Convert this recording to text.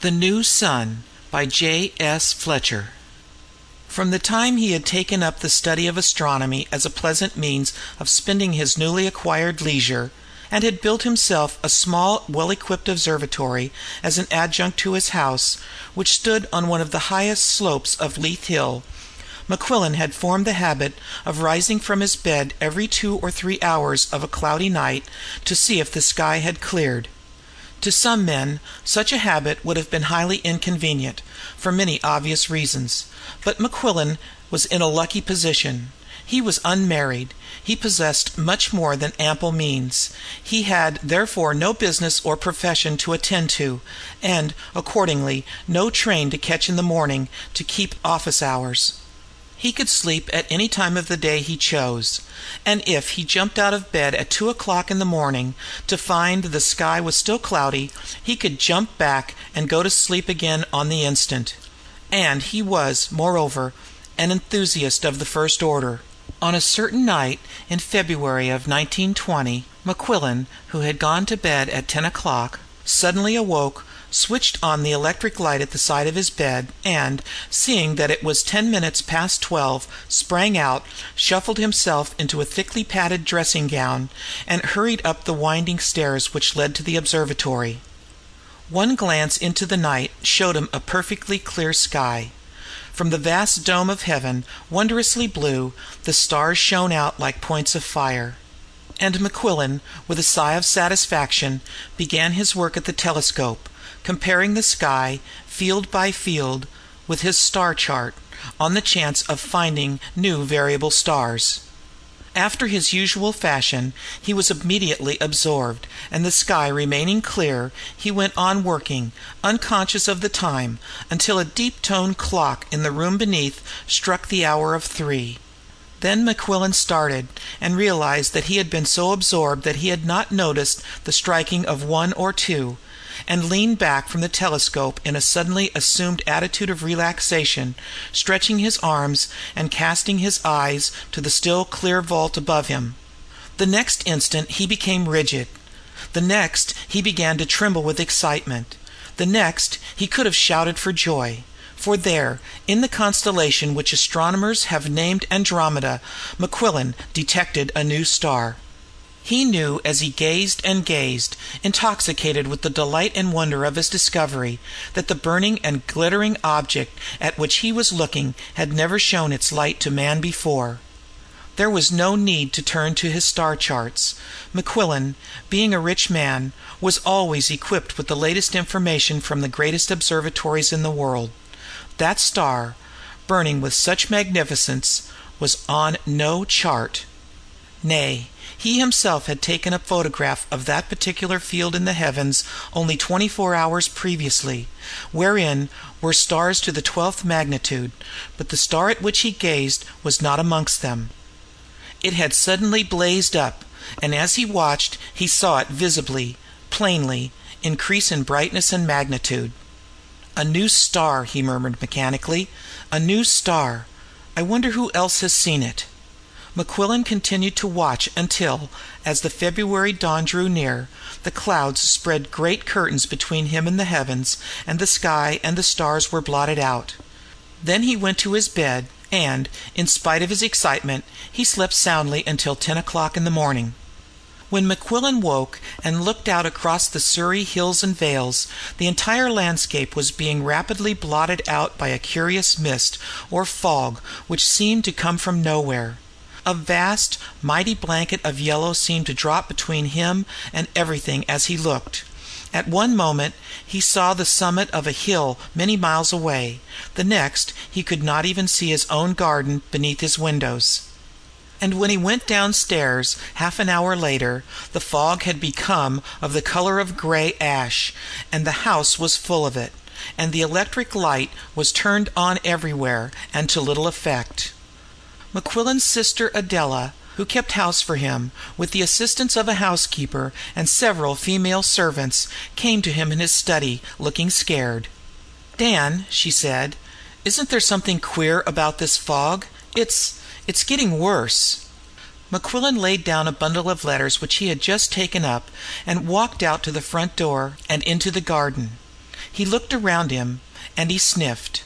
THE NEW SUN by J. S. Fletcher From the time he had taken up the study of astronomy as a pleasant means of spending his newly acquired leisure, and had built himself a small well equipped observatory as an adjunct to his house, which stood on one of the highest slopes of Leith Hill, Mequillen had formed the habit of rising from his bed every two or three hours of a cloudy night to see if the sky had cleared. To some men such a habit would have been highly inconvenient, for many obvious reasons, but Mequillen was in a lucky position. He was unmarried; he possessed much more than ample means; he had therefore no business or profession to attend to, and, accordingly, no train to catch in the morning to keep office hours. He could sleep at any time of the day he chose, and if he jumped out of bed at two o'clock in the morning to find the sky was still cloudy, he could jump back and go to sleep again on the instant. And he was, moreover, an enthusiast of the first order. On a certain night in February of 1920, Mequillen, who had gone to bed at ten o'clock, suddenly awoke switched on the electric light at the side of his bed, and, seeing that it was ten minutes past twelve, sprang out, shuffled himself into a thickly padded dressing gown, and hurried up the winding stairs which led to the observatory. One glance into the night showed him a perfectly clear sky. From the vast dome of heaven, wondrously blue, the stars shone out like points of fire. And Mequillen, with a sigh of satisfaction, began his work at the telescope comparing the sky, field by field, with his star chart, on the chance of finding new variable stars. After his usual fashion, he was immediately absorbed, and the sky remaining clear, he went on working, unconscious of the time, until a deep toned clock in the room beneath struck the hour of three. Then Mequillen started, and realized that he had been so absorbed that he had not noticed the striking of one or two and leaned back from the telescope in a suddenly assumed attitude of relaxation, stretching his arms and casting his eyes to the still clear vault above him. The next instant he became rigid; the next he began to tremble with excitement; the next he could have shouted for joy. For there, in the constellation which astronomers have named Andromeda, Mequillen detected a new star. He knew as he gazed and gazed, intoxicated with the delight and wonder of his discovery, that the burning and glittering object at which he was looking had never shown its light to man before. There was no need to turn to his star charts. Mequillen, being a rich man, was always equipped with the latest information from the greatest observatories in the world. That star, burning with such magnificence, was on no chart. Nay, he himself had taken a photograph of that particular field in the heavens only twenty four hours previously, wherein were stars to the twelfth magnitude, but the star at which he gazed was not amongst them. It had suddenly blazed up, and as he watched he saw it visibly, plainly, increase in brightness and magnitude. "A new star," he murmured mechanically. "A new star. I wonder who else has seen it?" Mequillen continued to watch until, as the February dawn drew near, the clouds spread great curtains between him and the heavens, and the sky and the stars were blotted out. Then he went to his bed, and, in spite of his excitement, he slept soundly until ten o'clock in the morning. When Mequillen woke and looked out across the Surrey hills and vales, the entire landscape was being rapidly blotted out by a curious mist, or fog, which seemed to come from nowhere. A vast, mighty blanket of yellow seemed to drop between him and everything as he looked. At one moment he saw the summit of a hill many miles away; the next he could not even see his own garden beneath his windows. And when he went downstairs, half an hour later, the fog had become of the color of gray ash, and the house was full of it, and the electric light was turned on everywhere, and to little effect. Mequillen's sister Adela, who kept house for him, with the assistance of a housekeeper and several female servants, came to him in his study, looking scared. "Dan," she said, "isn't there something queer about this fog? It's it's getting worse." Mequillen laid down a bundle of letters which he had just taken up, and walked out to the front door and into the garden. He looked around him, and he sniffed.